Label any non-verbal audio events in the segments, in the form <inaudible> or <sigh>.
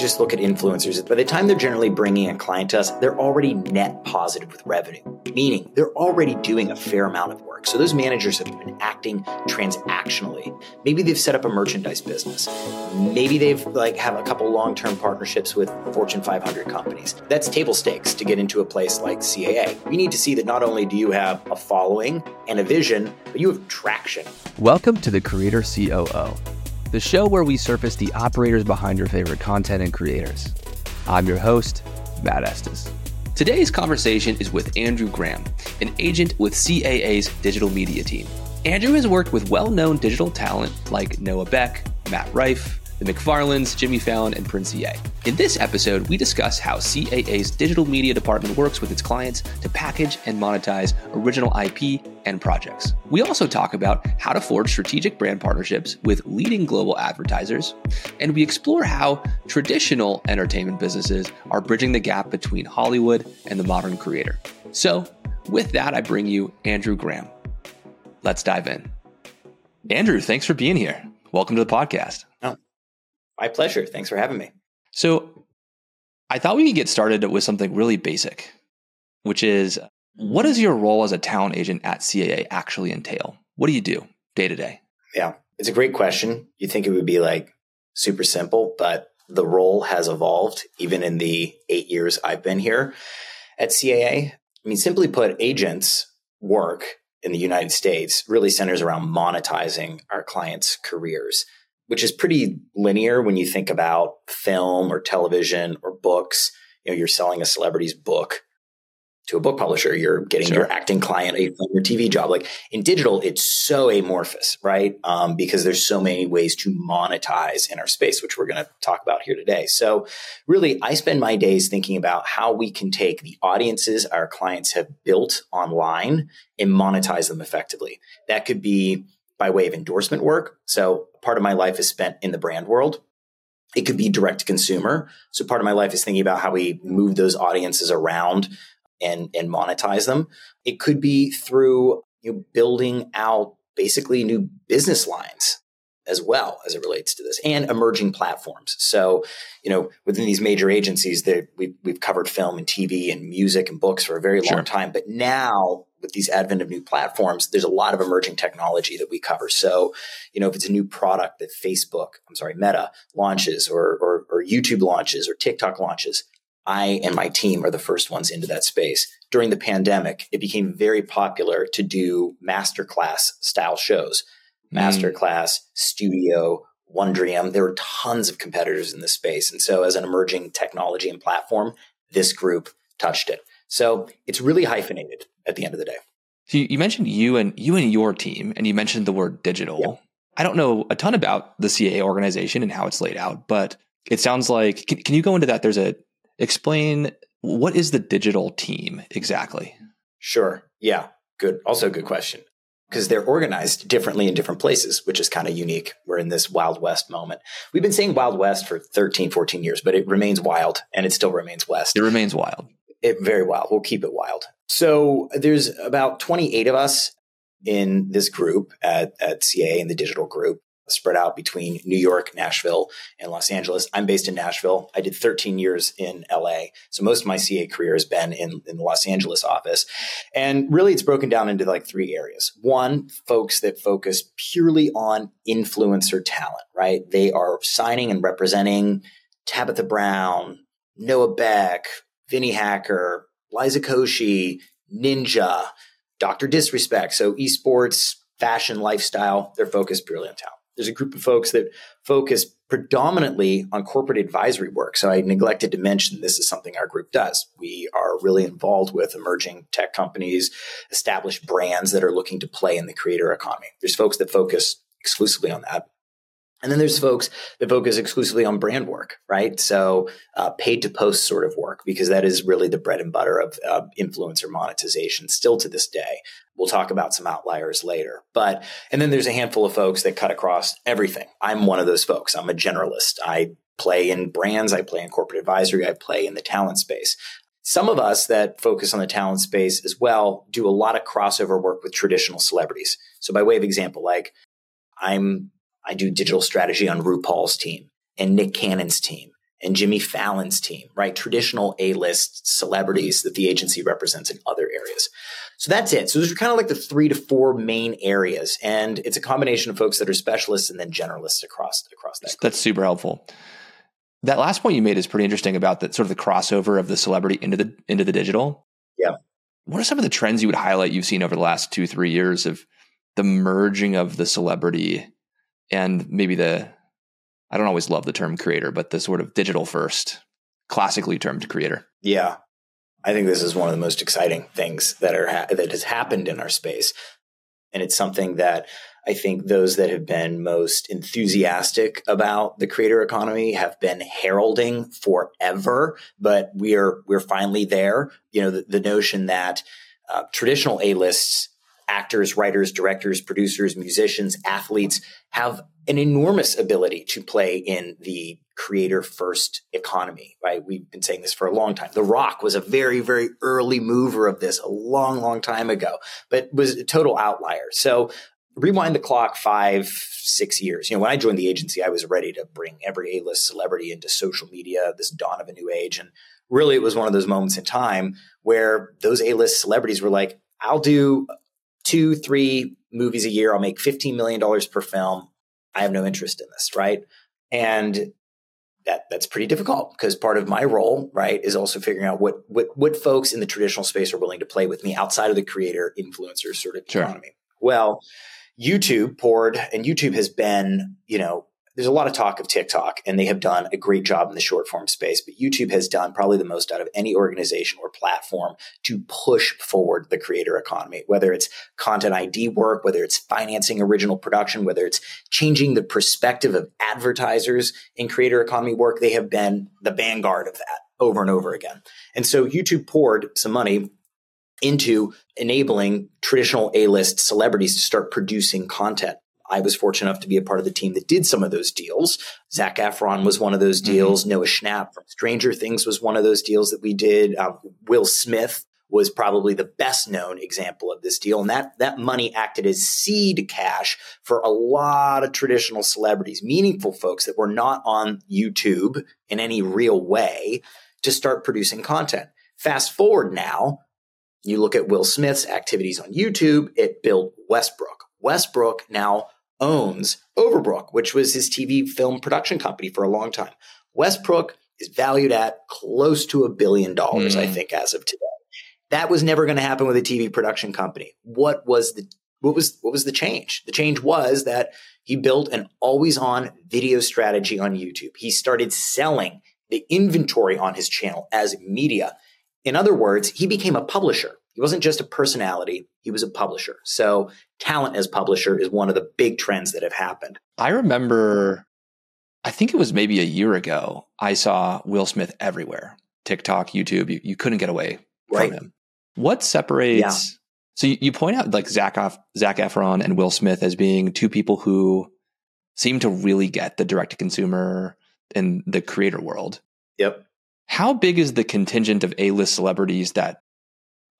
just look at influencers. By the time they're generally bringing a client to us, they're already net positive with revenue, meaning they're already doing a fair amount of work. So those managers have been acting transactionally. Maybe they've set up a merchandise business. Maybe they've like have a couple long-term partnerships with Fortune 500 companies. That's table stakes to get into a place like CAA. We need to see that not only do you have a following and a vision, but you have traction. Welcome to the Creator COO the show where we surface the operators behind your favorite content and creators. I'm your host, Matt Estes. Today's conversation is with Andrew Graham, an agent with CAA's digital media team. Andrew has worked with well known digital talent like Noah Beck, Matt Rife, the McFarlands, Jimmy Fallon, and Prince EA. In this episode, we discuss how CAA's digital media department works with its clients to package and monetize original IP and projects. We also talk about how to forge strategic brand partnerships with leading global advertisers, and we explore how traditional entertainment businesses are bridging the gap between Hollywood and the modern creator. So, with that, I bring you Andrew Graham. Let's dive in. Andrew, thanks for being here. Welcome to the podcast. My pleasure. Thanks for having me. So, I thought we could get started with something really basic, which is what does your role as a talent agent at CAA actually entail? What do you do day to day? Yeah, it's a great question. You think it would be like super simple, but the role has evolved even in the eight years I've been here at CAA. I mean, simply put, agents work in the United States really centers around monetizing our clients' careers which is pretty linear when you think about film or television or books. You know, you're selling a celebrity's book to a book publisher. You're getting sure. your acting client a your TV job. Like in digital, it's so amorphous, right? Um, because there's so many ways to monetize in our space, which we're going to talk about here today. So really, I spend my days thinking about how we can take the audiences our clients have built online and monetize them effectively. That could be by way of endorsement work. So part of my life is spent in the brand world. It could be direct to consumer. So part of my life is thinking about how we move those audiences around and, and monetize them. It could be through you know, building out basically new business lines as well as it relates to this and emerging platforms. So, you know, within these major agencies that we've, we've covered film and TV and music and books for a very long time. But now with these advent of new platforms, there's a lot of emerging technology that we cover. So, you know, if it's a new product that Facebook, I'm sorry, Meta launches or, or, or YouTube launches or TikTok launches, I and my team are the first ones into that space. During the pandemic, it became very popular to do masterclass style shows Mm. Masterclass, Studio, Wondrium. There were tons of competitors in this space. And so, as an emerging technology and platform, this group touched it. So, it's really hyphenated at the end of the day. So you mentioned you and you and your team, and you mentioned the word digital. Yeah. I don't know a ton about the CAA organization and how it's laid out, but it sounds like can, can you go into that? There's a explain what is the digital team exactly? Sure. Yeah. Good. Also, good question because they're organized differently in different places, which is kind of unique. We're in this Wild West moment. We've been saying Wild West for 13, 14 years, but it remains wild and it still remains West. It remains wild. It very wild. We'll keep it wild. So there's about 28 of us in this group at, at CA in the digital group spread out between New York, Nashville, and Los Angeles. I'm based in Nashville. I did 13 years in LA. So most of my CA career has been in, in the Los Angeles office. And really, it's broken down into like three areas. One, folks that focus purely on influencer talent, right? They are signing and representing Tabitha Brown, Noah Beck, Vinnie Hacker, Liza Koshy, Ninja, Dr. Disrespect. So esports, fashion, lifestyle, they're focused purely on talent. There's a group of folks that focus predominantly on corporate advisory work. So I neglected to mention this is something our group does. We are really involved with emerging tech companies, established brands that are looking to play in the creator economy. There's folks that focus exclusively on that. And then there's folks that focus exclusively on brand work, right? So uh, paid to post sort of work, because that is really the bread and butter of uh, influencer monetization still to this day. We'll talk about some outliers later. But, and then there's a handful of folks that cut across everything. I'm one of those folks. I'm a generalist. I play in brands, I play in corporate advisory, I play in the talent space. Some of us that focus on the talent space as well do a lot of crossover work with traditional celebrities. So by way of example, like I'm I do digital strategy on RuPaul's team and Nick Cannon's team and Jimmy Fallon's team, right? Traditional A list celebrities that the agency represents in other areas. So that's it. So those are kind of like the three to four main areas. And it's a combination of folks that are specialists and then generalists across, across that. Group. That's super helpful. That last point you made is pretty interesting about that sort of the crossover of the celebrity into the into the digital. Yeah. What are some of the trends you would highlight you've seen over the last two, three years of the merging of the celebrity and maybe the I don't always love the term creator, but the sort of digital first, classically termed creator. Yeah. I think this is one of the most exciting things that are ha- that has happened in our space. And it's something that I think those that have been most enthusiastic about the creator economy have been heralding forever, but we're we're finally there. You know, the, the notion that uh, traditional A lists actors, writers, directors, producers, musicians, athletes have an enormous ability to play in the creator first economy, right? We've been saying this for a long time. The Rock was a very, very early mover of this a long, long time ago, but was a total outlier. So rewind the clock five, six years. You know, when I joined the agency, I was ready to bring every A-list celebrity into social media, this dawn of a new age. And really it was one of those moments in time where those A-list celebrities were like, I'll do two, three movies a year. I'll make $15 million per film. I have no interest in this, right? And that that's pretty difficult because part of my role, right, is also figuring out what what what folks in the traditional space are willing to play with me outside of the creator influencer sort of sure. economy. Well, YouTube poured, and YouTube has been, you know, there's a lot of talk of TikTok, and they have done a great job in the short form space. But YouTube has done probably the most out of any organization or platform to push forward the creator economy, whether it's content ID work, whether it's financing original production, whether it's changing the perspective of advertisers in creator economy work. They have been the vanguard of that over and over again. And so YouTube poured some money into enabling traditional A-list celebrities to start producing content. I was fortunate enough to be a part of the team that did some of those deals. Zac Efron was one of those mm-hmm. deals. Mm-hmm. Noah Schnapp from Stranger Things was one of those deals that we did. Um, Will Smith was probably the best known example of this deal. And that, that money acted as seed cash for a lot of traditional celebrities, meaningful folks that were not on YouTube in any real way to start producing content. Fast forward now, you look at Will Smith's activities on YouTube, it built Westbrook. Westbrook now owns Overbrook, which was his TV film production company for a long time. Westbrook is valued at close to a billion dollars, mm. I think, as of today. That was never going to happen with a TV production company. What was the what was what was the change? The change was that he built an always on video strategy on YouTube. He started selling the inventory on his channel as media. In other words, he became a publisher. He wasn't just a personality, he was a publisher. So, talent as publisher is one of the big trends that have happened. I remember, I think it was maybe a year ago, I saw Will Smith everywhere TikTok, YouTube. You, you couldn't get away right. from him. What separates? Yeah. So, you, you, point out like Zach, Zac Efron and Will Smith as being two people who seem to really get the direct to consumer and the creator world. Yep. How big is the contingent of A list celebrities that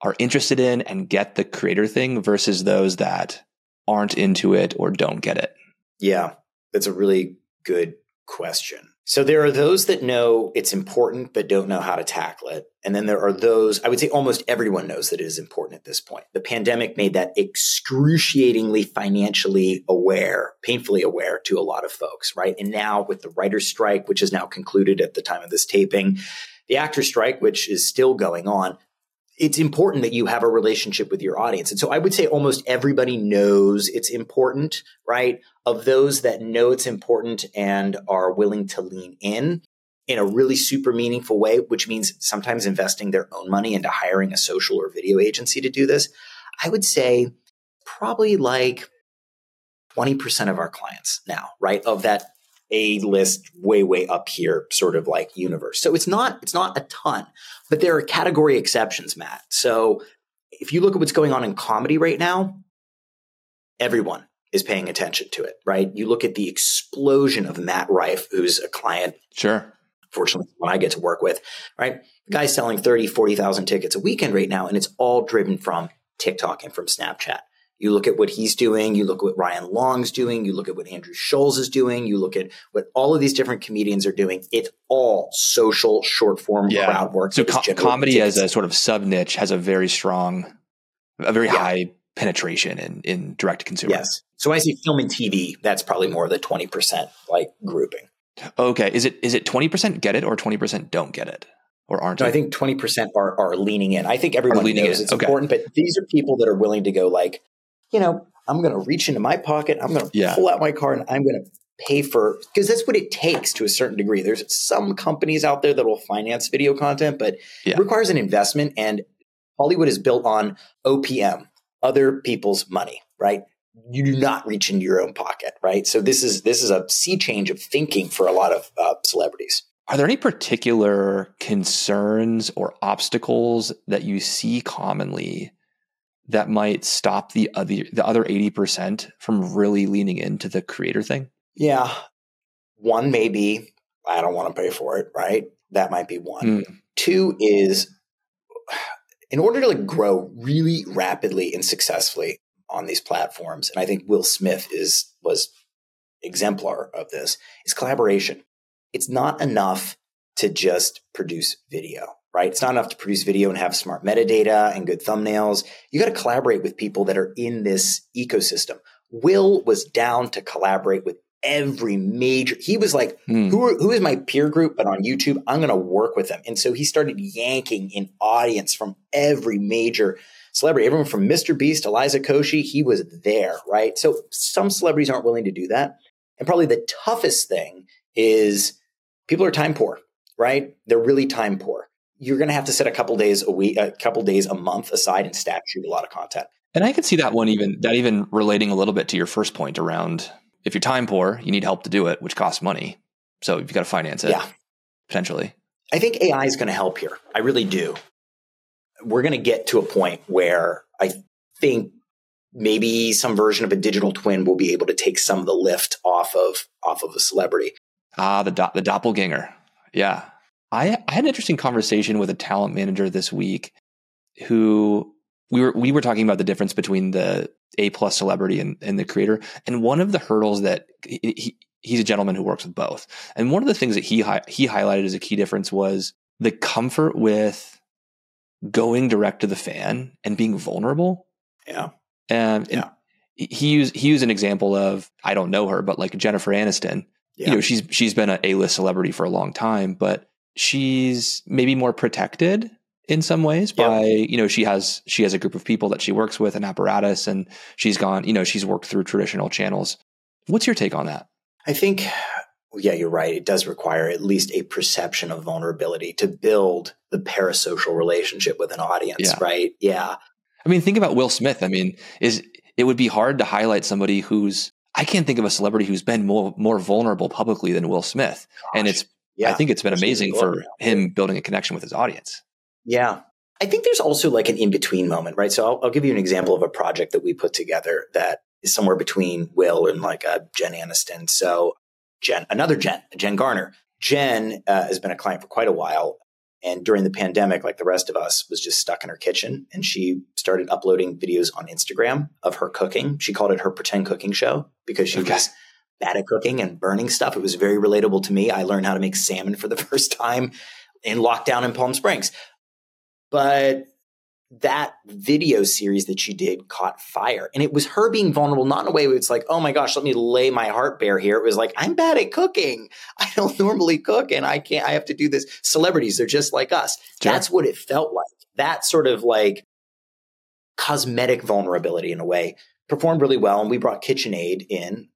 are interested in and get the creator thing versus those that aren't into it or don't get it? Yeah, that's a really good question. So there are those that know it's important but don't know how to tackle it. And then there are those, I would say almost everyone knows that it is important at this point. The pandemic made that excruciatingly financially aware, painfully aware to a lot of folks, right? And now with the writer's strike, which is now concluded at the time of this taping, the actor strike, which is still going on, it's important that you have a relationship with your audience. And so I would say almost everybody knows it's important, right? Of those that know it's important and are willing to lean in in a really super meaningful way, which means sometimes investing their own money into hiring a social or video agency to do this, I would say probably like 20% of our clients now, right? Of that a list way way up here sort of like universe. So it's not it's not a ton but there are category exceptions matt. So if you look at what's going on in comedy right now everyone is paying attention to it right? You look at the explosion of matt rife who's a client sure. fortunately when i get to work with right? The guy's selling 30 40000 tickets a weekend right now and it's all driven from tiktok and from snapchat You look at what he's doing, you look at what Ryan Long's doing, you look at what Andrew Schulz is doing, you look at what all of these different comedians are doing. It's all social short form Yeah. crowd work. So that is co- generating comedy as a sort of sub niche has a very strong, a very Yeah. high penetration in, in direct to consumer. Yes. So when I say film and TV, that's probably more of the 20% like grouping. Okay. Is it is it twenty percent get it or twenty percent don't get it or aren't? It? I think 20% are, are leaning in. I think everyone leaning knows in. it's Okay. important, but these are people that are willing to go like, you know, I'm going to reach into my pocket. I'm going to Yeah. pull out my card and I'm going to pay for, because that's what it takes to a certain degree. There's some companies out there that will finance video content, but Yeah. it requires an investment and Hollywood is built on OPM, other people's money, right? You do not reach into your own pocket, right? So this is this is a sea change of thinking for a lot of uh, celebrities. Are there any particular concerns or obstacles that you see commonly that might stop the other the other eighty percent from really leaning into the creator thing? Yeah. One may be, I don't want to pay for it, right? That might be one. Hmm. Two is, in order to like grow really rapidly and successfully on these platforms, and I think Will Smith is was exemplar of this, is collaboration. It's not enough to just produce video, right? It's not enough to produce video and have smart metadata and good thumbnails. You got to collaborate with people that are in this ecosystem. Will was down to collaborate with every major. He was like, Hmm. who, are, who is my peer group? But on YouTube, I'm going to work with them. And so he started yanking in audience from every major celebrity, everyone from Mr. Beast, Liza Koshy, he was there, right? So some celebrities aren't willing to do that. And probably the toughest thing is people are time poor, right? They're really time poor. You're going to have to set a couple days a week, a couple days a month aside and stack shoot a lot of content. And I could see that one even that even relating a little bit to your first point around if you're time poor, you need help to do it, which costs money. So you've got to finance it Yeah. potentially. I think AI is going to help here. I really do. We're going to get to a point where I think maybe some version of a digital twin will be able to take some of the lift off of off of a celebrity. Ah, the do- the doppelganger. Yeah. I I had an interesting conversation with a talent manager this week who we were we were talking about the difference between the A plus celebrity and, and the creator. And one of the hurdles that he, he he's a gentleman who works with both. And one of the things that he hi- he highlighted as a key difference was the comfort with going direct to the fan and being vulnerable. Yeah. And, Yeah. he used he used an example of I don't know her, but like Jennifer Aniston Yeah. you know she's she's been an A-list celebrity for a long time but she's maybe more protected in some ways by you know she has she has a group of people that she works with an apparatus and she's gone you know she's worked through traditional channels what's your take on that I think, yeah, you're right. It does require at least a perception of vulnerability to build the parasocial relationship with an audience, Yeah. right? Yeah. i mean think about will smith i mean is it would be hard to highlight somebody who's i can't think of a celebrity who's been more more vulnerable publicly than will smith and it's Yeah. i think it's been amazing for him building a connection with his audience Yeah. I think there's also like an in between moment, right? So I'll, I'll give you an example of a project that we put together that is somewhere between Will and like a Jen Aniston. So Jen, another Jen, Jen Garner. Jen uh, has been a client for quite a while. And during the pandemic, like the rest of us, was just stuck in her kitchen. And she started uploading videos on Instagram of her cooking. She called it her pretend cooking show because she Okay. was bad at cooking and burning stuff. It was very relatable to me. I learned how to make salmon for the <laughs> first time in lockdown in Palm Springs. But that video series that she did caught fire. And it was her being vulnerable, not in a way where it's like, oh my gosh, let me lay my heart bare here. It was like, I'm bad at cooking. <laughs> I don't normally cook and I can't, I have to do this. Celebrities, they're just like us. Sure. That's what it felt like. That sort of like cosmetic vulnerability in a way performed really well. And we brought KitchenAid in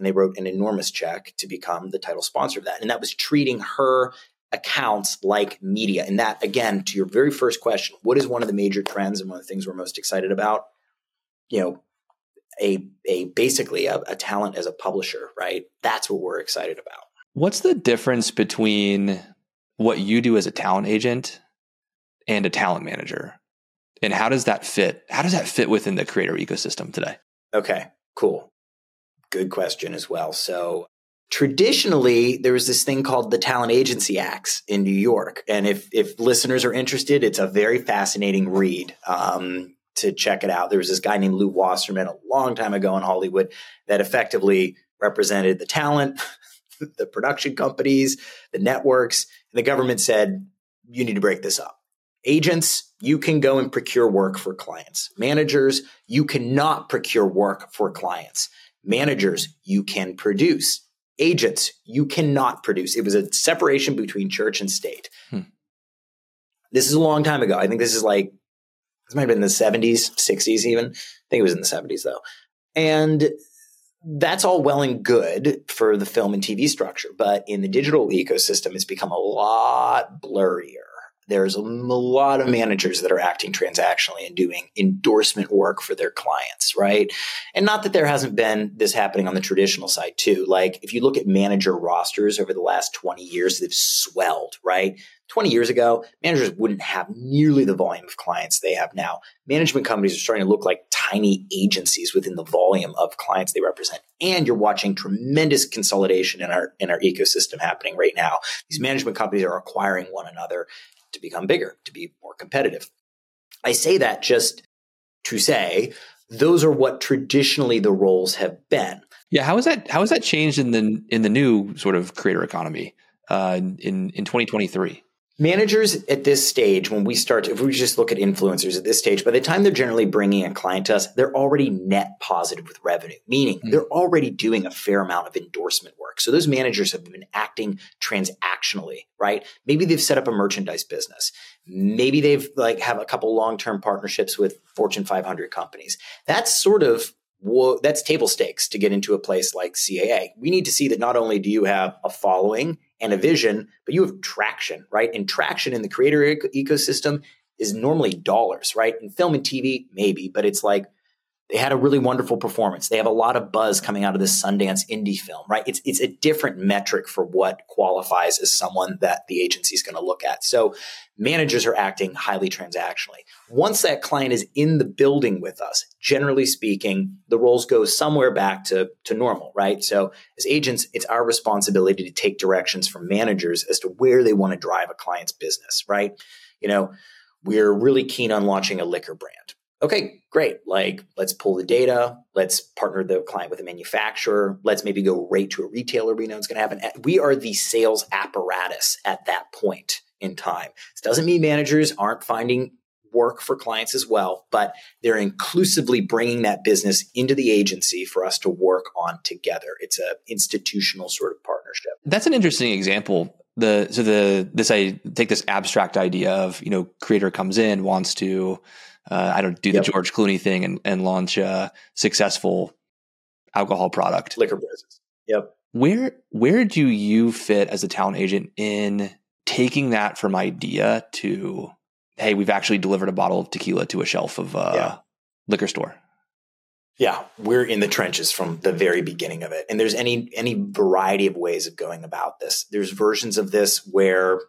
and they wrote an enormous check to become the title sponsor of that. And that was treating her accounts like media. And that, again, to your very first question, what is one of the major trends and one of the things we're most excited about? You know, a a basically a, a talent as a publisher, right? That's what we're excited about. What's the difference between what you do as a talent agent and a talent manager? And how does that fit? How does that fit within the creator ecosystem today? Okay, cool. Good question as well. So traditionally there was this thing called the talent agency acts in new york and if if listeners are interested it's a very fascinating read um, to check it out. There was this guy named Lew Wasserman a long time ago in Hollywood that effectively represented the talent, <laughs> the production companies, the networks, and the government said, you need to break this up. Agents, you can go and procure work for clients. Managers, you cannot procure work for clients. Managers, you can produce. Agents, you cannot produce. It was a separation between church and state. Hmm. This is a long time ago. I think this is like, this might have been in the 70s, 60s even. I think it was in the 70s though. And that's all well and good for the film and TV structure, but in the digital ecosystem, it's become a lot blurrier. There's a lot of managers that are acting transactionally and doing endorsement work for their clients, right? And not that there hasn't been this happening on the traditional side too. Like if you look at manager rosters over the last 20 years, they've swelled, right? 20 years ago, managers wouldn't have nearly the volume of clients they have now. Management companies are starting to look like tiny agencies within the volume of clients they represent. And you're watching tremendous consolidation in our in our ecosystem happening right now. These management companies are acquiring one another to become bigger, to be more competitive. I say that just to say those are what traditionally the roles have been. Yeah, how is that how has that changed in the in the new sort of creator economy uh, in in 2023? Managers at this stage, when we start, if we just look at influencers at this stage, by the time they're generally bringing a client to us, they're already net positive with revenue, meaning mm-hmm. they're already doing a fair amount of endorsement work. So those managers have been acting transactionally, right? Maybe they've set up a merchandise business. Maybe they've like have a couple long-term partnerships with Fortune 500 companies. That's sort of whoa, that's table stakes to get into a place like CAA. We need to see that not only do you have a following and a vision, but you have traction, right? And traction in the creator ecosystem is normally dollars, right? In film and TV, maybe, but it's like they had a really wonderful performance. They have a lot of buzz coming out of this Sundance indie film, right? It's it's a different metric for what qualifies as someone that the agency is going to look at. So managers are acting highly transactionally. Once that client is in the building with us, generally speaking, the roles go somewhere back to to normal, right? So as agents, it's our responsibility to take directions from managers as to where they want to drive a client's business, right? You know, we're really keen on launching a liquor brand okay, great. Like, let's pull the data. Let's partner the client with a manufacturer. Let's maybe go right to a retailer we know it's going to happen. Eh, we are the sales apparatus at that point in time. This doesn't mean managers aren't finding work for clients as well, but they're inclusively bringing that business into the agency for us to work on together. It's a institutional sort of partnership. That's an interesting example. The so the this I take this abstract idea of you know creator comes in wants to uh, I don't do the. George Clooney thing and, and launch a successful alcohol product. Liquor business. Yep. Where where do you fit as a talent agent in taking that from idea to hey, we've actually delivered a bottle of tequila to a shelf of a uh, yeah. liquor store? Yeah, we're in the trenches from the very beginning of it. And there's any any variety of ways of going about this. There's versions of this where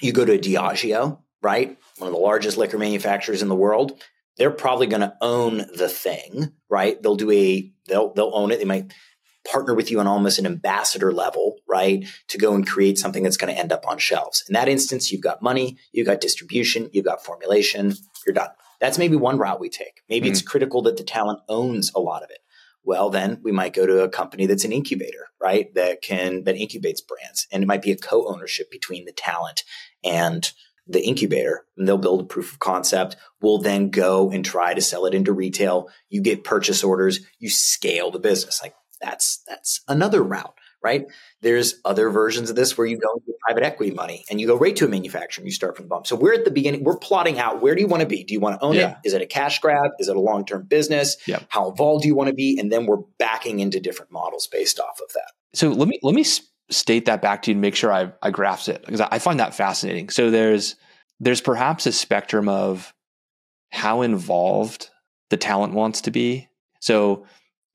you go to a Diageo right? One of the largest liquor manufacturers in the world. They're probably going to own the thing, right? They'll do a they'll they'll own it. They might partner with you on almost an ambassador level, right? To go and create something that's going to end up on shelves. In that instance, you've got money, you've got distribution, you've got formulation, you're done. That's maybe one route we take. Maybe mm-hmm. it's critical that the talent owns a lot of it. Well, then we might go to a company that's an incubator, right? That can that incubates brands. And it might be a co-ownership between the talent and the incubator and they'll build a proof of concept. We'll then go and try to sell it into retail. You get purchase orders, you scale the business. Like that's, that's another route, right? There's other versions of this where you go into private equity money and you go right to a manufacturer and you start from the bottom. So we're at the beginning, we're plotting out where do you want to be? Do you want to own yeah. it? Is it a cash grab? Is it a long term business? Yeah. How involved do you want to be? And then we're backing into different models based off of that. So let me, let me state that back to you and make sure I, I grasp it because I find that fascinating. So there's there's perhaps a spectrum of how involved the talent wants to be. So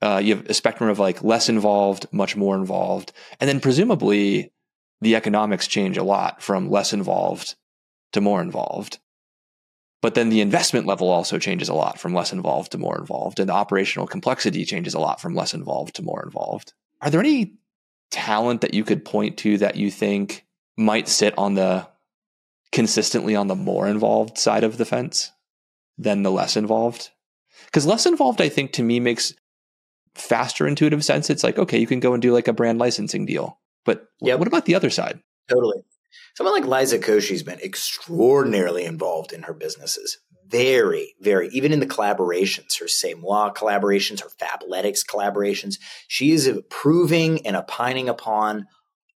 uh, you have a spectrum of like less involved, much more involved, and then presumably the economics change a lot from less involved to more involved. But then the investment level also changes a lot from less involved to more involved, and the operational complexity changes a lot from less involved to more involved. Are there any talent that you could point to that you think might sit on the consistently on the more involved side of the fence? than the less involved? Because less involved, I think, to me makes faster intuitive sense. It's like, okay, you can go and do like a brand licensing deal. But yep. what about the other side? Totally. Someone like Liza Koshy's been extraordinarily involved in her businesses. Very, very, even in the collaborations, her C'est Moi collaborations, her Fabletics collaborations, she is approving and opining upon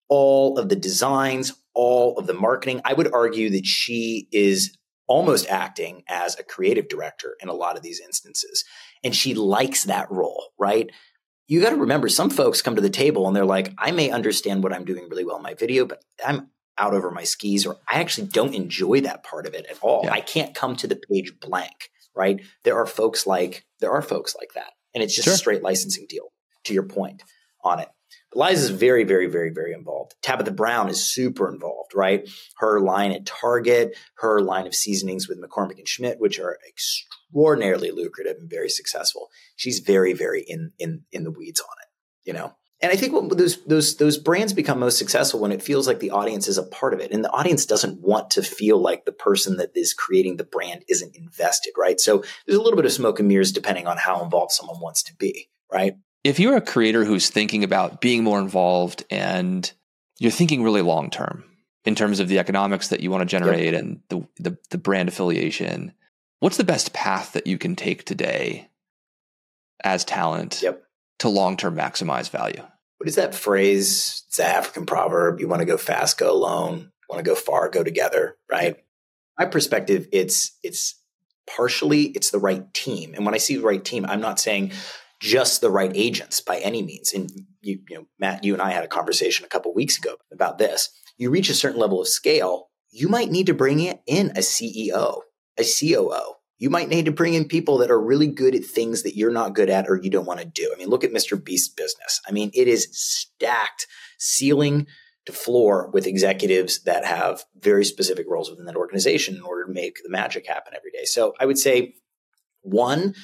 all of the designs, all of the marketing. I would argue that she is almost acting as a creative director in a lot of these instances. And she likes that role, right? You got to remember some folks come to the table and they're like, I may understand what I'm doing really well in my video, but I'm out over my skis, or I actually don't enjoy that part of it at all. Yeah. I can't come to the page blank, right? There are folks like, there are folks like that. And it's just sure. a straight licensing deal to your point on it. But Liza is very, very, very, very involved. Tabitha Brown is super involved, right? Her line at Target, her line of seasonings with McCormick and Schmidt, which are extraordinarily lucrative and very successful. She's very, very in in in the weeds on it, you know. And I think what those those those brands become most successful when it feels like the audience is a part of it, and the audience doesn't want to feel like the person that is creating the brand isn't invested, right? So there's a little bit of smoke and mirrors depending on how involved someone wants to be, right? if you're a creator who's thinking about being more involved and you're thinking really long term in terms of the economics that you want to generate yep. and the, the, the brand affiliation, what's the best path that you can take today as talent yep. To long term maximize value? What is that phrase? It's an African proverb. You want to go fast, go alone. Want to go far, go together. Right. My perspective, it's it's partially it's the right team. And when I see the right team, I'm not saying just the right agents by any means. And you, you know, Matt, you and I had a conversation a couple weeks ago about this. You reach a certain level of scale, you might need to bring in a CEO, a COO. You might need to bring in people that are really good at things that you're not good at or you don't want to do. I mean, look at Mr. Beast's business. I mean, it is stacked ceiling to floor with executives that have very specific roles within that organization in order to make the magic happen every day. So I would say one,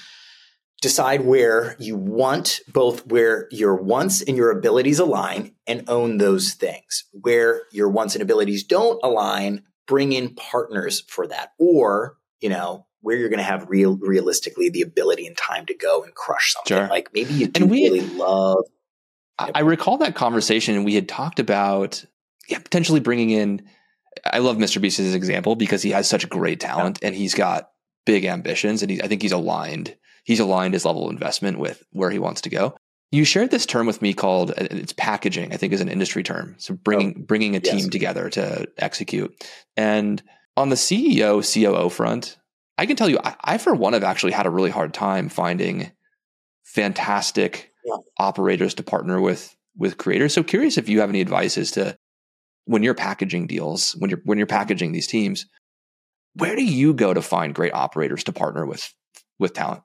decide where you want both where your wants and your abilities align and own those things. Where your wants and abilities don't align, bring in partners for that. Or, you know, where you're going to have real realistically the ability and time to go and crush something. Sure. Like maybe you do and we, really love. I recall that conversation and we had talked about yeah, potentially bringing in. I love Mr. Beast as an example because he has such great talent yeah. and he's got big ambitions and he, I think he's aligned he's aligned his level of investment with where he wants to go. You shared this term with me called it's packaging. I think is an industry term. So bringing oh, bringing a yes. team together to execute. And on the CEO COO front, I can tell you, I, I for one have actually had a really hard time finding fantastic yeah. operators to partner with with creators. So curious if you have any advice as to when you're packaging deals, when you're when you're packaging these teams, where do you go to find great operators to partner with with talent?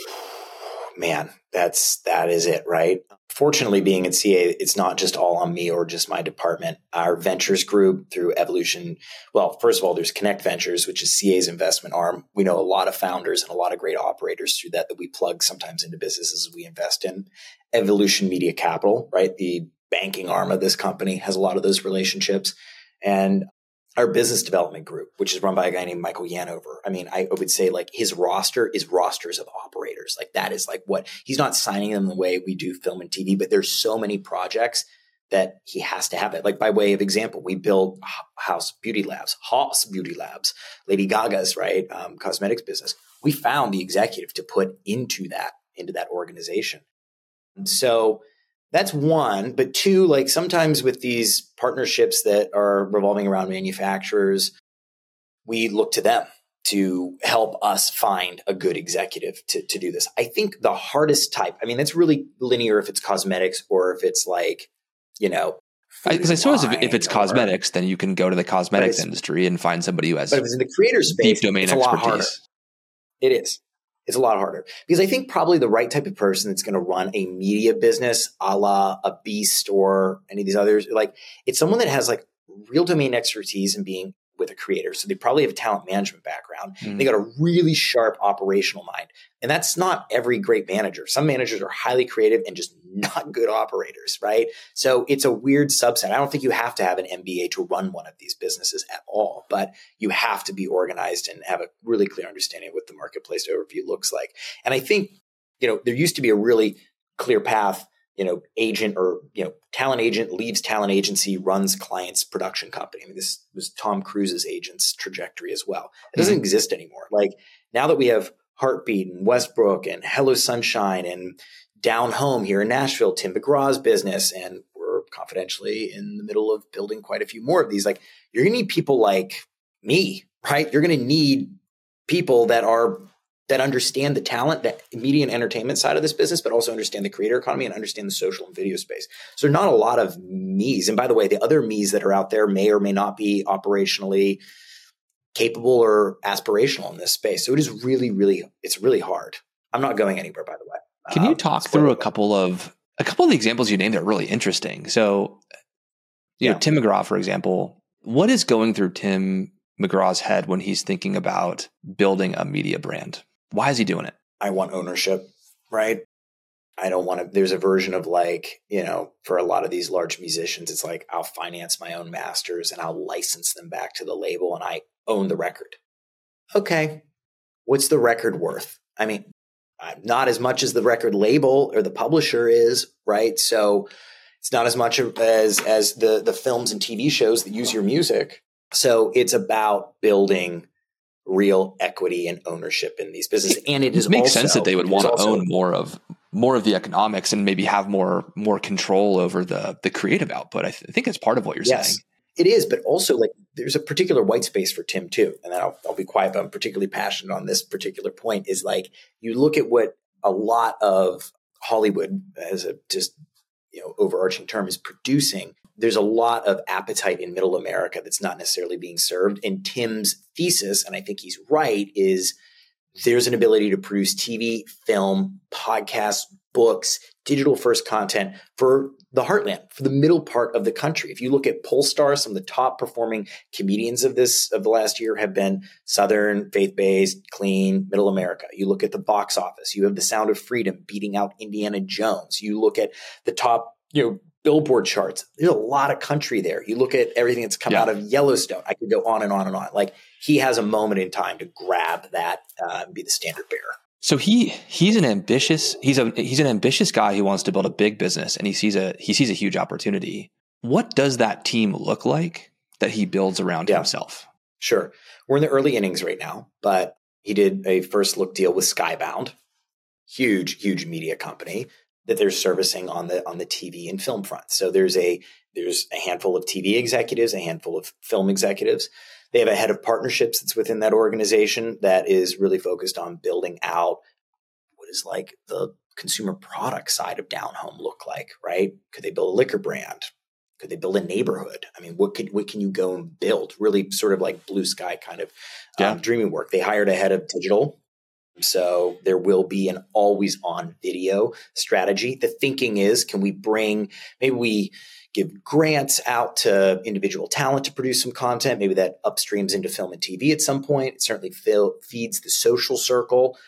<sighs> man, that's that is it, right? Fortunately, being at CA, it's not just all on me or just my department. Our ventures group through Evolution. Well, first of all, there's Connect Ventures, which is CA's investment arm. We know a lot of founders and a lot of great operators through that that we plug sometimes into businesses we invest in. Evolution Media Capital, right? The banking arm of this company has a lot of those relationships. And our business development group, which is run by a guy named Michael Yanover. I mean, I would say like his roster is rosters of operators. Like that is like what he's not signing them the way we do film and TV, but there's so many projects that he has to have it. Like by way of example, we build House Beauty Labs, Haus Beauty Labs, Lady Gaga's right um, cosmetics business. We found the executive to put into that into that organization. So that's one. But two, like sometimes with these partnerships that are revolving around manufacturers, we look to them to help us find a good executive to, to do this. I think the hardest type, I mean, that's really linear if it's cosmetics or if it's like, you know, because I, I, suppose if, if it's or, cosmetics, then you can go to the cosmetics industry and find somebody who has. But if it's in the creator space, deep domain it's expertise. a lot harder. It is it's a lot harder. Because I think probably the right type of person that's going to run a media business a la a beast or any of these others, like it's someone that has like real domain expertise and being with a creator. So they probably have a talent management background. Mm. They got a really sharp operational mind. And that's not every great manager. Some managers are highly creative and just <laughs> not good operators, right? So it's a weird subset. I don't think you have to have an MBA to run one of these businesses at all, but you have to be organized and have a really clear understanding of what the marketplace overview looks like. And I think, you know, there used to be a really clear path you know, agent or, you know, talent agent leaves talent agency, runs client's production company. I mean, this was Tom Cruise's agent's trajectory as well. It doesn't mm-hmm. exist anymore. Like now that we have Hartbeat and Westbrook and Hello Sunshine and Down Home here in Nashville, Tim McGraw's business, and we're confidentially in the middle of building quite a few more of these. Like you're going to need people like me, right? You're going to need people that are that understand the talent, the media and entertainment side of this business, but also understand the creator economy and understand the social and video space. So not a lot of me's. And by the way, the other me's that are out there may or may not be operationally capable or aspirational in this space. So it is really, really, it's really hard. I'm not going anywhere, by the way. Can you um, talk through a couple of a couple of the examples you named that are really interesting? So, you yeah. know, Tim McGraw, for example, what is going through Tim McGraw's head when he's thinking about building a media brand? Why is he doing it? I want ownership, right? I don't want to. There's a version of like, you know, for a lot of these large musicians, it's like I'll finance my own masters and I'll license them back to the label and I own the record. Okay. What's the record worth? I mean, uh, not as much as the record label or the publisher is, right? So it's not as much as as the the films and TV shows that use your music. So it's about building real equity and ownership in these businesses. And it, it makes also, sense that they would want to own more of more of the economics and maybe have more more control over the the creative output. I, th- I think that's part of what you're yes, saying. It is, but also like there's a particular white space for Tim too, and then I'll, I'll be quiet. But I'm particularly passionate on this particular point. Is like you look at what a lot of Hollywood as a just you know overarching term is producing there's a lot of appetite in middle America that's not necessarily being served. And Tim's thesis, and I think he's right, is there's an ability to produce TV, film, podcasts, books, digital first content for the heartland, for the middle part of the country. If you look at Pollstar, some of the top performing comedians of this of the last year have been Southern, faith-based, clean, middle America. You look at the box office, you have the Sound of Freedom beating out Indiana Jones. You look at the top, you know, billboard charts. There's a lot of country there. You look at everything that's come yeah. out of Yellowstone. I could go on and on and on. Like he has a moment in time to grab that uh, and be the standard bearer. So he he's an ambitious he's a he's an ambitious guy who wants to build a big business and he sees a he sees a huge opportunity. What does that team look like that he builds around yeah. himself? Sure. We're in the early innings right now, but he did a first look deal with Skybound, huge, huge media company that they're servicing on the on the TV and film front. So there's a there's a handful of TV executives, a handful of film executives. They have a head of partnerships that's within that organization that is really focused on building out what is like the consumer product side of down home look like, right? Could they build a liquor brand? Could they build a neighborhood? I mean, what could what can you go and build? Really, sort of like blue sky kind of um, dreaming work. They hired a head of digital so there will be an always on video strategy. The thinking is can we bring, maybe we give grants out to individual talent to produce some content. Maybe that upstreams into film and TV at some point. It certainly feeds the social circle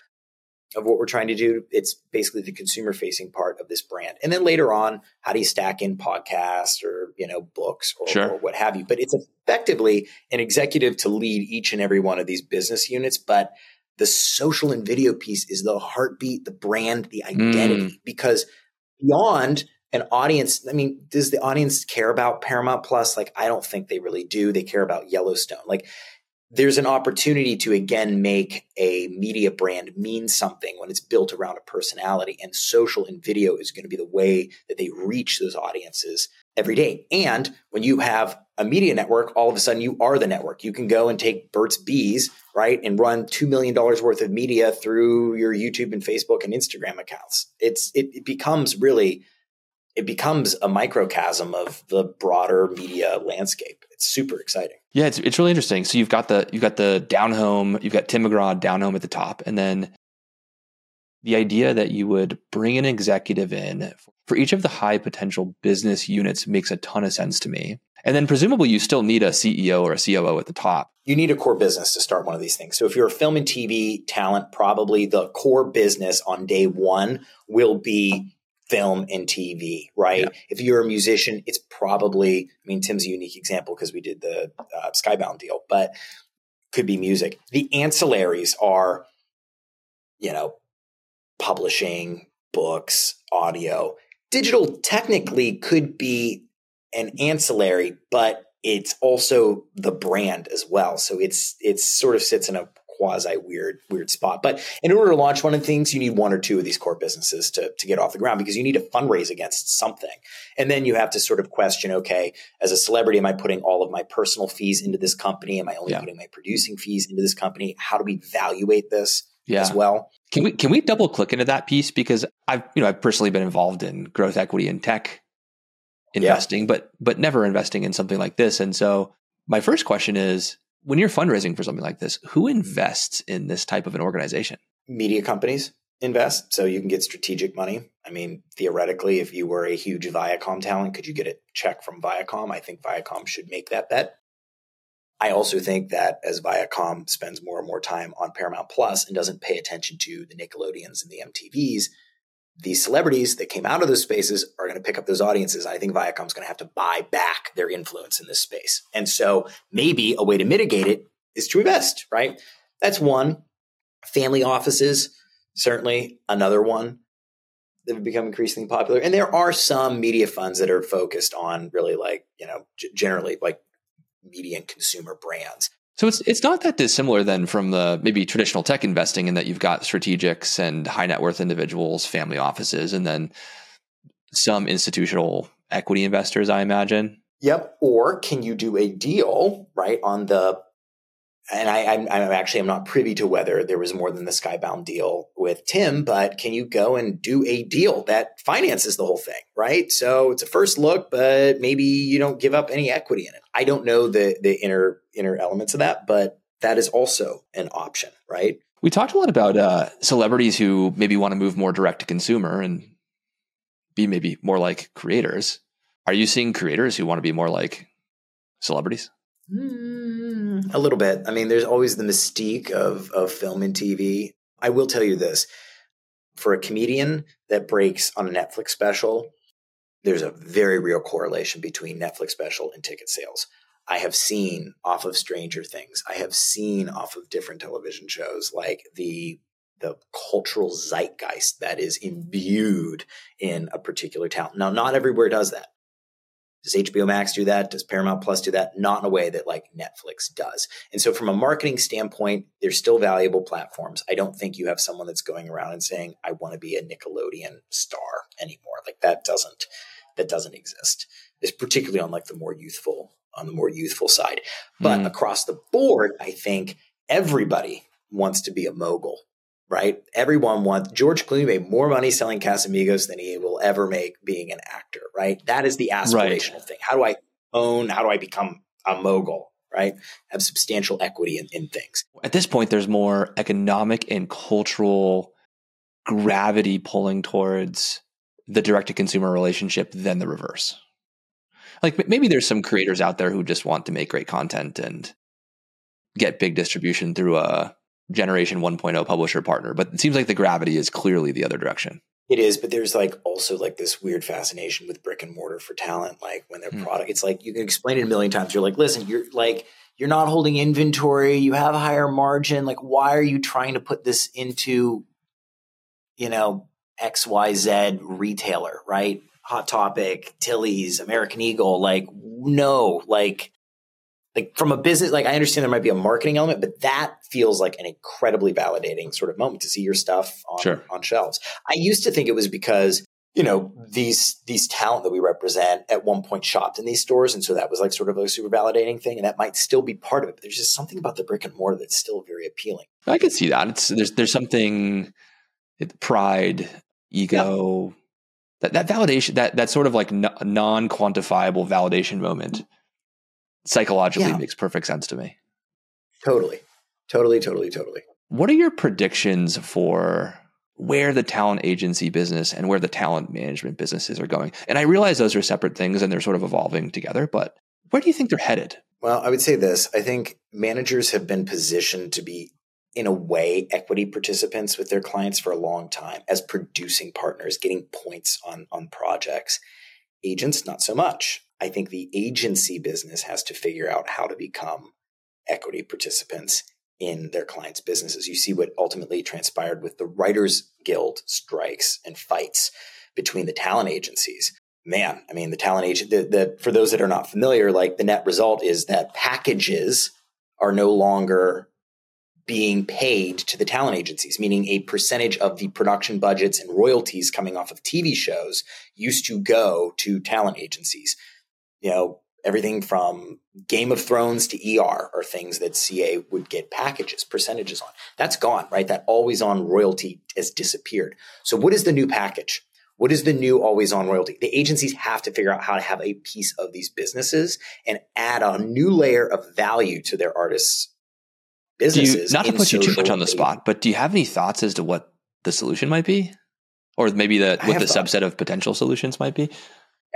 of what we're trying to do. It's basically the consumer facing part of this brand. And then later on, how do you stack in podcasts or, you know, books or, sure. or what have you? But it's effectively an executive to lead each and every one of these business units. But the social and video piece is the heartbeat, the brand, the identity. Mm. Because beyond an audience, I mean, does the audience care about Paramount Plus? Like, I don't think they really do. They care about Yellowstone. Like, there's an opportunity to again make a media brand mean something when it's built around a personality and social and video is going to be the way that they reach those audiences every day. And when you have a media network all of a sudden you are the network. You can go and take burt's bees right and run $2 million worth of media through your youtube and facebook and instagram accounts. It's it, it becomes really it becomes a microcosm of the broader media landscape. It's super exciting. Yeah, it's it's really interesting. So you've got the you've got the down home, you've got Tim McGraw down home at the top, and then the idea that you would bring an executive in for each of the high potential business units makes a ton of sense to me. And then presumably you still need a CEO or a COO at the top. You need a core business to start one of these things. So if you're a film and TV talent, probably the core business on day one will be film and TV, right? Yeah. If you're a musician, it's probably, I mean, Tim's a unique example because we did the uh, Skybound deal, but could be music. The ancillaries are, you know, publishing, books, audio. Digital technically could be an ancillary, but it's also the brand as well. So it's it's sort of sits in a quasi weird weird spot. But in order to launch one of the things, you need one or two of these core businesses to to get off the ground because you need to fundraise against something. And then you have to sort of question, okay, as a celebrity, am I putting all of my personal fees into this company? Am I only yeah. putting my producing fees into this company? How do we evaluate this yeah. as well? Can we can we double click into that piece because I've you know I've personally been involved in growth equity in tech investing, yeah. but but never investing in something like this. And so my first question is when you're fundraising for something like this, who invests in this type of an organization? Media companies invest so you can get strategic money. I mean, theoretically, if you were a huge Viacom talent, could you get a check from Viacom? I think Viacom should make that bet. I also think that as Viacom spends more and more time on Paramount Plus and doesn't pay attention to the Nickelodeons and the MTVs, these celebrities that came out of those spaces are going to pick up those audiences. I think Viacom's going to have to buy back their influence in this space. And so maybe a way to mitigate it is to invest, right? That's one. Family offices, certainly another one that have become increasingly popular. And there are some media funds that are focused on really like, you know, g- generally like media and consumer brands. So it's it's not that dissimilar then from the maybe traditional tech investing in that you've got strategics and high net worth individuals, family offices, and then some institutional equity investors, I imagine. Yep. Or can you do a deal right on the and I, I'm, I'm, actually I'm not privy to whether there was more than the Skybound deal with Tim, but can you go and do a deal that finances the whole thing, right? So it's a first look, but maybe you don't give up any equity in it. I don't know the the inner inner elements of that, but that is also an option, right? We talked a lot about uh, celebrities who maybe want to move more direct to consumer and be maybe more like creators. Are you seeing creators who want to be more like celebrities? Mm, a little bit. I mean, there's always the mystique of of film and TV. I will tell you this: for a comedian that breaks on a Netflix special, there's a very real correlation between Netflix special and ticket sales. I have seen off of Stranger Things. I have seen off of different television shows like the the cultural zeitgeist that is imbued in a particular talent. Now, not everywhere does that. Does HBO Max do that? Does Paramount Plus do that? Not in a way that like Netflix does. And so from a marketing standpoint, they're still valuable platforms. I don't think you have someone that's going around and saying, I want to be a Nickelodeon star anymore. Like that doesn't that doesn't exist. It's particularly on like the more youthful on the more youthful side. But mm. across the board, I think everybody wants to be a mogul right? Everyone wants George Clooney made more money selling Casamigos than he will ever make being an actor, right? That is the aspirational right. thing. How do I own? How do I become a mogul? Right? Have substantial equity in, in things. At this point, there's more economic and cultural gravity pulling towards the direct to consumer relationship than the reverse. Like maybe there's some creators out there who just want to make great content and get big distribution through a generation 1.0 publisher partner, but it seems like the gravity is clearly the other direction. It is, but there's like also like this weird fascination with brick and mortar for talent. Like when their mm. product, it's like you can explain it a million times. You're like, listen, you're like, you're not holding inventory. You have a higher margin. Like, why are you trying to put this into, you know, XYZ retailer, right? Hot Topic, Tilly's, American Eagle. Like, no, like like from a business like i understand there might be a marketing element but that feels like an incredibly validating sort of moment to see your stuff on, sure. on shelves i used to think it was because you know these these talent that we represent at one point shopped in these stores and so that was like sort of a super validating thing and that might still be part of it but there's just something about the brick and mortar that's still very appealing i can see that it's there's there's something pride ego yeah. that that validation that that sort of like non quantifiable validation moment psychologically yeah. makes perfect sense to me. Totally. Totally, totally, totally. What are your predictions for where the talent agency business and where the talent management businesses are going. And I realize those are separate things and they're sort of evolving together, but where do you think they're headed? Well, I would say this. I think managers have been positioned to be, in a way, equity participants with their clients for a long time as producing partners, getting points on, on projects. Agents, not so much. I think the agency business has to figure out how to become equity participants in their clients' businesses. You see what ultimately transpired with the Writers Guild strikes and fights between the talent agencies. Man, I mean, the talent agent, the, the, for those that are not familiar, like the net result is that packages are no longer being paid to the talent agencies, meaning a percentage of the production budgets and royalties coming off of TV shows used to go to talent agencies. You know, everything from Game of Thrones to ER are things that CAA would get packages, percentages on. That's gone, right? That always on royalty has disappeared. So what is the new package? What is the new always on royalty? The agencies have to figure out how to have a piece of these businesses and add a new layer of value to their artists' businesses. You, not to put you too much on the spot, but do you have any thoughts as to what the solution might be? Or maybe the what the thought. subset of potential solutions might be?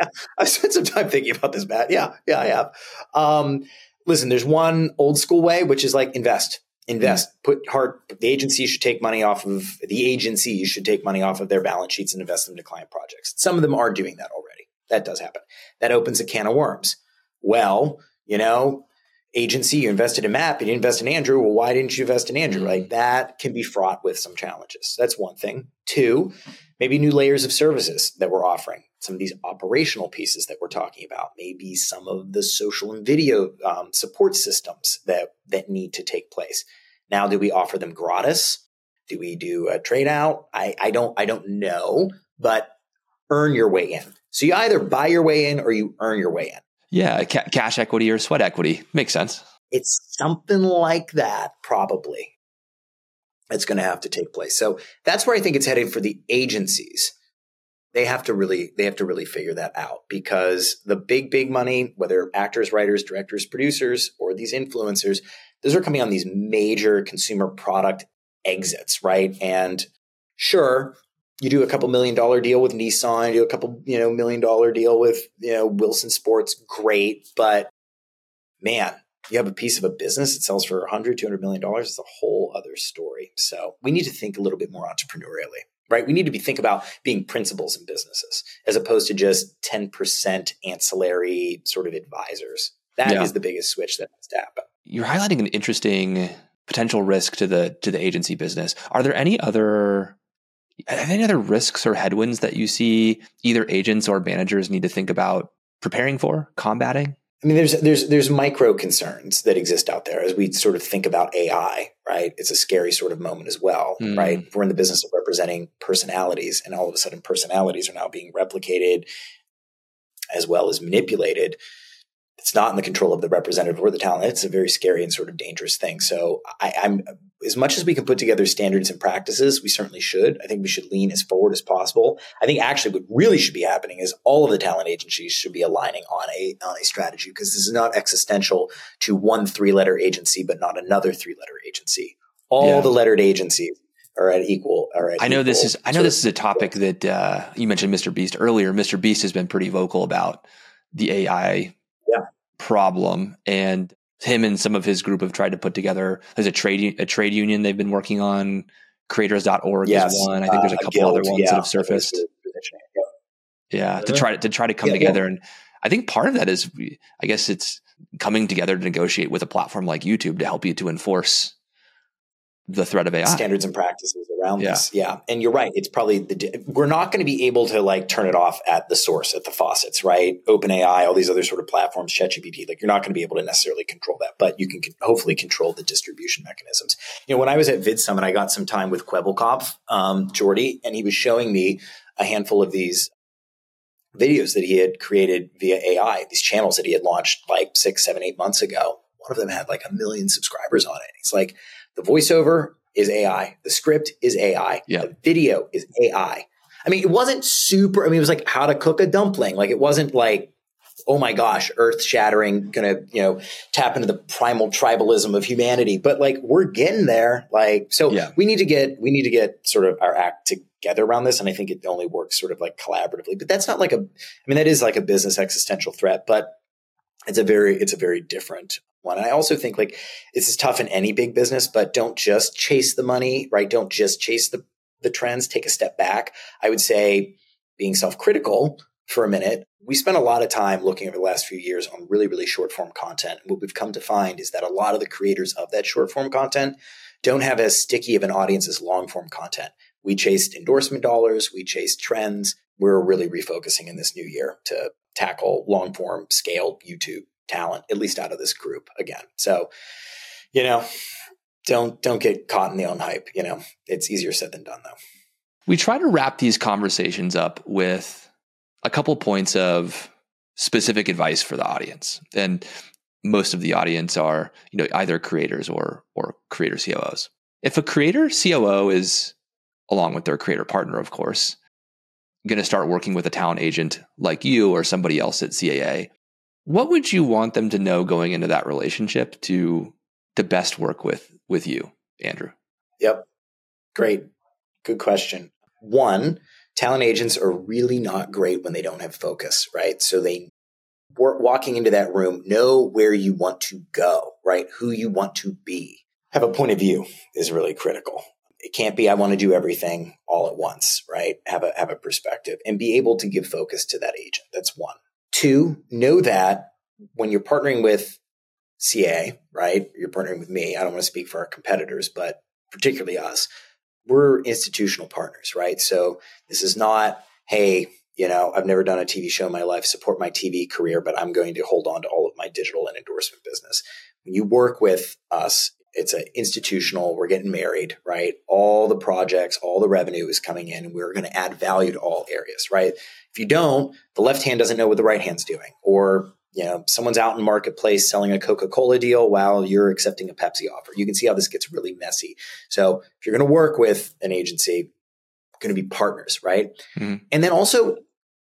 Yeah, I've spent some time thinking about this, Matt. Yeah, yeah, I have. Um, listen, there's one old school way, which is like invest, invest, mm put hard. The agency should take money off of the agency should take money off of their balance sheets and invest them into client projects. Some of them are doing that already. That does happen. That opens a can of worms. Well, you know, agency, you invested in Matt, but you invest in Andrew. Well, why didn't you invest in Andrew? Like that can be fraught with some challenges. That's one thing. Two, maybe new layers of services that we're offering some of these operational pieces that we're talking about, maybe some of the social and video um, support systems that that need to take place. Now, do we offer them gratis? Do we do a trade out? I, I don't I don't know, but earn your way in. So you either buy your way in or you earn your way in. Yeah, ca- cash equity or sweat equity makes sense. It's something like that, probably. It's going to have to take place. So that's where I think it's headed for the agencies they have to really they have to really figure that out because the big big money whether actors writers directors producers or these influencers those are coming on these major consumer product exits right? And sure you do a couple million dollar deal with nissan you do a couple you know million dollar deal with you know wilson sports great but man you have a piece of a business that sells for 100 200 million dollars it's a whole other story. So we need to think a little bit more entrepreneurially right? We need to be think about being principals in businesses as opposed to just 10% ancillary sort of advisors. That yeah. is the biggest switch that has to happen. You're highlighting an interesting potential risk to the to the agency business. Are there any other any other risks or headwinds that you see either agents or managers need to think about preparing for, combating? I mean, there's there's there's micro concerns that exist out there as we sort of think about AI, right? It's a scary sort of moment as well, mm. right? We're in the business of representing personalities, and all of a sudden, personalities are now being replicated as well as manipulated it's not in the control of the representative or the talent. It's a very scary and sort of dangerous thing. So I, am as much as we can put together standards and practices, we certainly should. I think we should lean as forward as possible. I think actually what really should be happening is all of the talent agencies should be aligning on a on a strategy because this is not existential to one three letter agency, but not another three letter agency. All yeah. the lettered agencies are at equal. Are at I know this is. I know this is a topic that uh, you mentioned, Mr. Beast earlier. Mr. Beast has been pretty vocal about the AI problem and him and some of his group have tried to put together there's a trade a trade union they've been working on. Creators.org yes. is one. I think there's a uh, couple uh, other ones yeah, that have surfaced. yeah. To try to, to try to come yeah, together and i think part of that is i guess it's coming together to negotiate with a platform like youtube to help you to enforce the threat of AI standards and practices around yeah. this. Yeah, and you're right. It's probably the we're not going to be able to like turn it off at the source at the faucets, right? OpenAI, all these other sort of platforms, ChatGPT. Like you're not going to be able to necessarily control that, but you can hopefully control the distribution mechanisms. You know, when I was at Vid Summit, I got some time with Kwebbelkop, um, Jordy, and he was showing me a handful of these videos that he had created via AI, these channels that he had launched like six, seven, eight months ago. One of them had like a million subscribers on it. He's like the voiceover is AI. The script is AI. Yeah. The video is AI. I mean, it wasn't super. I mean, it was like how to cook a dumpling. Like it wasn't like oh my gosh, earth shattering, gonna, you know, tap into the primal tribalism of humanity. But like we're getting there. Like, so yeah. we need to get, we need to get sort of our act together around this. And I think it only works sort of like collaboratively. But that's not like a, I mean, that is like a business existential threat, but it's a very, it's a very different one. And I also think like this is tough in any big business, but don't just chase the money, right? Don't just chase the the trends, take a step back. I would say being self-critical for a minute. We spent a lot of time looking over the last few years on really, really short form content. What we've come to find is that a lot of the creators of that short form content don't have as sticky of an audience as long form content. We chased endorsement dollars, we chased trends. We're really refocusing in this new year to tackle long form scaled YouTube talent, at least out of this group again. So, you know, don't don't get caught in the own hype. You know, it's easier said than done though. We try to wrap these conversations up with a couple points of specific advice for the audience. And most of the audience are, you know, either creators or or creator COOs. If a creator COO is along with their creator partner, of course, going to start working with a talent agent like you or somebody else at CAA, what would you want them to know going into that relationship to to best work with with you, Andrew? Yep. Great. Good question. One, talent agents are really not great when they don't have focus, right? So they walking into that room, know where you want to go, right? Who you want to be. Have a point of view is really critical. It can't be I want to do everything all at once, right? Have a have a perspective and be able to give focus to that agent. That's one. Two, know that when you're partnering with CAA, right? You're partnering with me. I don't want to speak for our competitors, but particularly us. We're institutional partners, right? So this is not, hey, you know, I've never done a TV show in my life, support my TV career, but I'm going to hold on to all of my digital and endorsement business. When you work with us, it's an institutional, we're getting married, right? All the projects, all the revenue is coming in. We're going to add value to all areas, right? If you don't, the left hand doesn't know what the right hand's doing. Or, you know, someone's out in marketplace selling a Coca-Cola deal while you're accepting a Pepsi offer. You can see how this gets really messy. So if you're going to work with an agency, going to be partners, right? Mm-hmm. And then also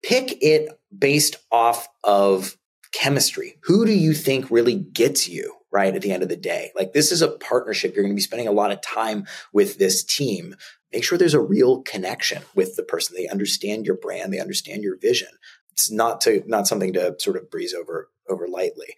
pick it based off of chemistry. Who do you think really gets you? Right at the end of the day. Like this is a partnership. You're going to be spending a lot of time with this team. Make sure there's a real connection with the person. They understand your brand, they understand your vision. It's not to not something to sort of breeze over over lightly.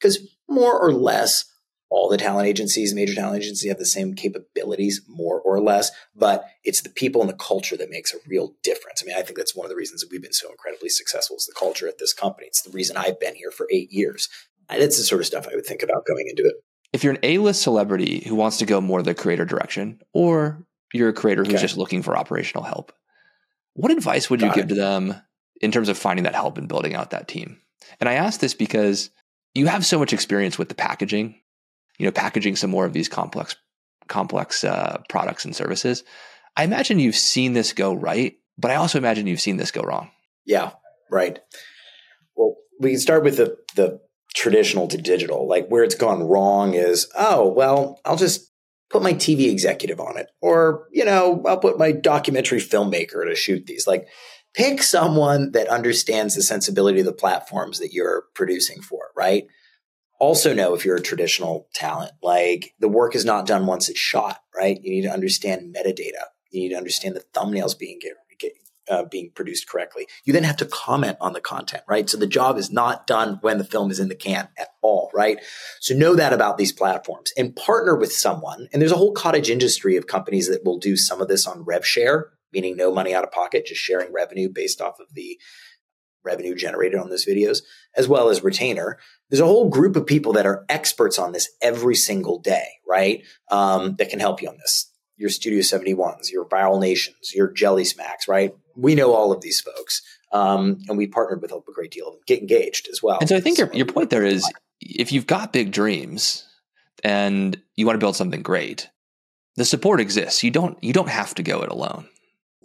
Because more or less all the talent agencies, major talent agencies have the same capabilities, more or less, but it's the people and the culture that makes a real difference. I mean, I think that's one of the reasons that we've been so incredibly successful is the culture at this company. It's the reason I've been here for eight years. That's the sort of stuff I would think about going into it. If you're an A-list celebrity who wants to go more the creator direction, or you're a creator who's okay. just looking for operational help, what advice would you Got give it. to them in terms of finding that help and building out that team? And I ask this because you have so much experience with the packaging, you know, packaging some more of these complex, complex uh, products and services. I imagine you've seen this go right, but I also imagine you've seen this go wrong. Yeah, right. Well, we can start with the the traditional to digital. Like where it's gone wrong is, oh, well, I'll just put my TV executive on it. Or, you know, I'll put my documentary filmmaker to shoot these. Like pick someone that understands the sensibility of the platforms that you're producing for, right? Also know if you're a traditional talent, like the work is not done once it's shot, right? You need to understand metadata. You need to understand the thumbnails being uh, being produced correctly. You then have to comment on the content, right? So the job is not done when the film is in the can at all, right? So know that about these platforms and partner with someone. And there's a whole cottage industry of companies that will do some of this on rev share, meaning no money out of pocket, just sharing revenue based off of the revenue generated on those videos, as well as retainer. There's a whole group of people that are experts on this every single day, right? Um, that can help you on this your Studio 71s, your Viral Nations, your Jellysmacks, right? We know all of these folks. Um, and we partnered with a great deal of them. Get engaged as well. And so I think so, your, your point there is if you've got big dreams and you want to build something great, the support exists. You don't you don't have to go it alone.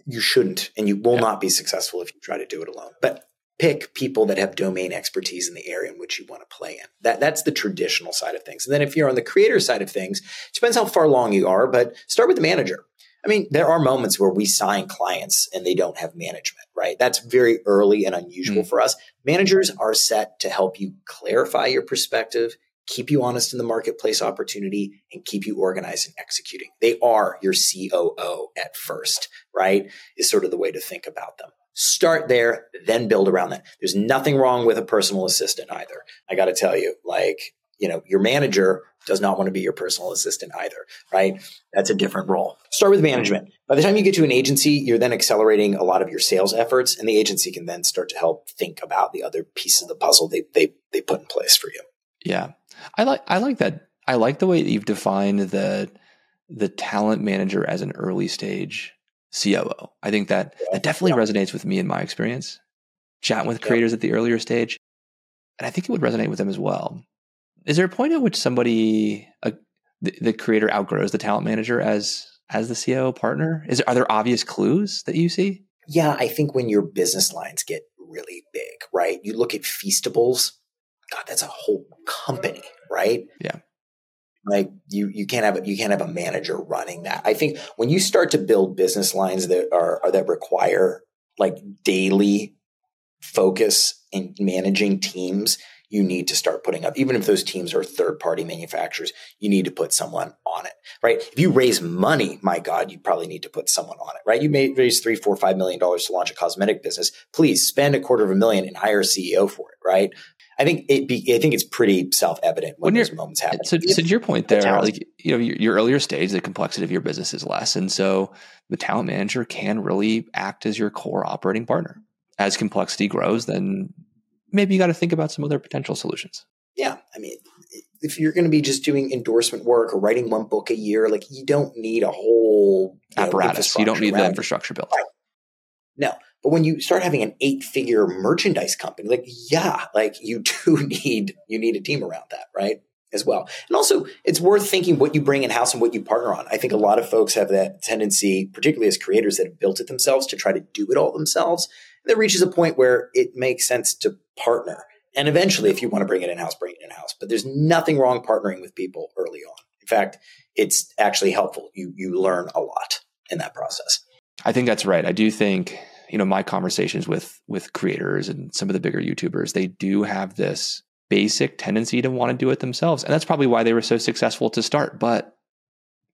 You shouldn't, and you will yeah. not be successful if you try to do it alone. But pick people that have domain expertise in the area in which you want to play in. That that's the traditional side of things. And then if you're on the creator side of things, it depends how far along you are, but start with the manager. I mean, there are moments where we sign clients and they don't have management, right? That's very early and unusual mm. for us. Managers are set to help you clarify your perspective, keep you honest in the marketplace opportunity, and keep you organized and executing. They are your COO at first, right? Is sort of the way to think about them. Start there, then build around that. There's nothing wrong with a personal assistant either. I got to tell you, like, you know, your manager does not want to be your personal assistant either, right? That's a different role. Start with management. By the time you get to an agency, you're then accelerating a lot of your sales efforts, and the agency can then start to help think about the other pieces of the puzzle they they they put in place for you. Yeah, I like I like that. I like the way that you've defined the the talent manager as an early stage COO. I think that that definitely resonates with me in my experience. Chatting with creators at the earlier stage, and I think it would resonate with them as well. Is there a point at which somebody, a, the, the, creator, outgrows the talent manager as as the CEO partner? Is there, are there obvious clues that you see? Yeah, I think when your business lines get really big, right? You look at Feastables. God, that's a whole company, right? Yeah. Like you, you can't have a, you can't have a manager running that. I think when you start to build business lines that are, are that require like daily focus in managing teams, you need to start putting up, even if those teams are third party manufacturers, you need to put someone on it, right? If you raise money, my God, you probably need to put someone on it, right? You may raise three, four, five million dollars to launch a cosmetic business. Please spend a quarter of a million and hire a CEO for it, right? I think it be, I think it's pretty self evident when, when those moments happen. So, so to your point there, the like you know, your, your, earlier stage, the complexity of your business is less, and so the talent manager can really act as your core operating partner. As complexity grows, then maybe you got to think about some other potential solutions. Yeah. I mean, if you're going to be just doing endorsement work or writing one book a year, like you don't need a whole you apparatus. Know, you don't need the infrastructure built. Right. No. But when you start having an eight figure merchandise company, like, yeah, like you <laughs> do need, you need a team around that, right? As well. And also it's worth thinking what you bring in house and what you partner on. I think a lot of folks have that tendency, particularly as creators that have built it themselves to try to do it all themselves. And there reaches a point where it makes sense to partner. And eventually, if you want to bring it in house, bring it in house. But there's nothing wrong partnering with people early on. In fact, it's actually helpful. You you learn a lot in that process. I think that's right. I do think you know my conversations with with creators and some of the bigger YouTubers, they do have this basic tendency to want to do it themselves, and that's probably why they were so successful to start. But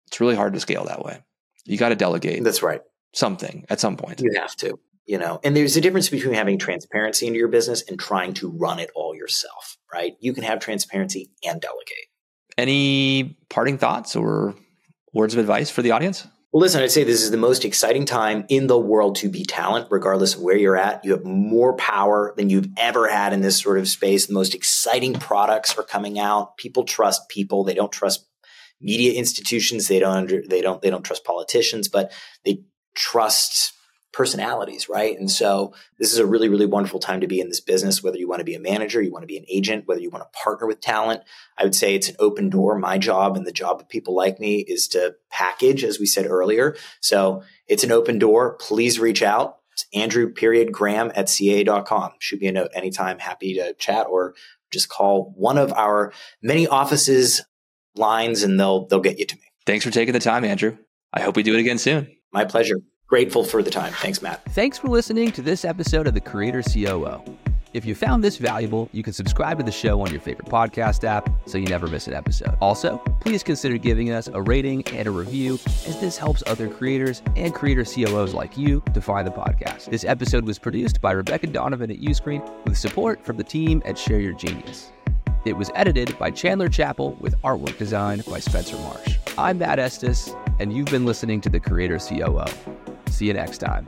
it's really hard to scale that way. You got to delegate. That's right. Something at some point. You have to you know and there's a difference between having transparency into your business and trying to run it all yourself right you can have transparency and delegate any parting thoughts or words of advice for the audience well listen i'd say this is the most exciting time in the world to be talent regardless of where you're at. You have more power than you've ever had in this sort of space. The most exciting products are coming out. People trust people. They don't trust media institutions. They don't under, they don't they don't trust politicians but they trust personalities, right? And so this is a really, really wonderful time to be in this business, whether you want to be a manager, you want to be an agent, whether you want to partner with talent. I would say it's an open door. My job and the job of people like me is to package, as we said earlier. So it's an open door. Please reach out. It's Andrew period Graham at CAA.com. Shoot me a note anytime. Happy to chat or just call one of our many offices lines and they'll they'll get you to me. Thanks for taking the time, Andrew. I hope we do it again soon. My pleasure grateful for the time. Thanks, Matt. Thanks for listening to this episode of The Creator COO. If you found this valuable, you can subscribe to the show on your favorite podcast app so you never miss an episode. Also, please consider giving us a rating and a review as this helps other creators and creator COOs like you to find the podcast. This episode was produced by Rebecca Donovan at Uscreen with support from the team at Share Your Genius. It was edited by Chandler Chappell with artwork designed by Spencer Marsh. I'm Matt Estes, and you've been listening to The Creator COO. See you next time.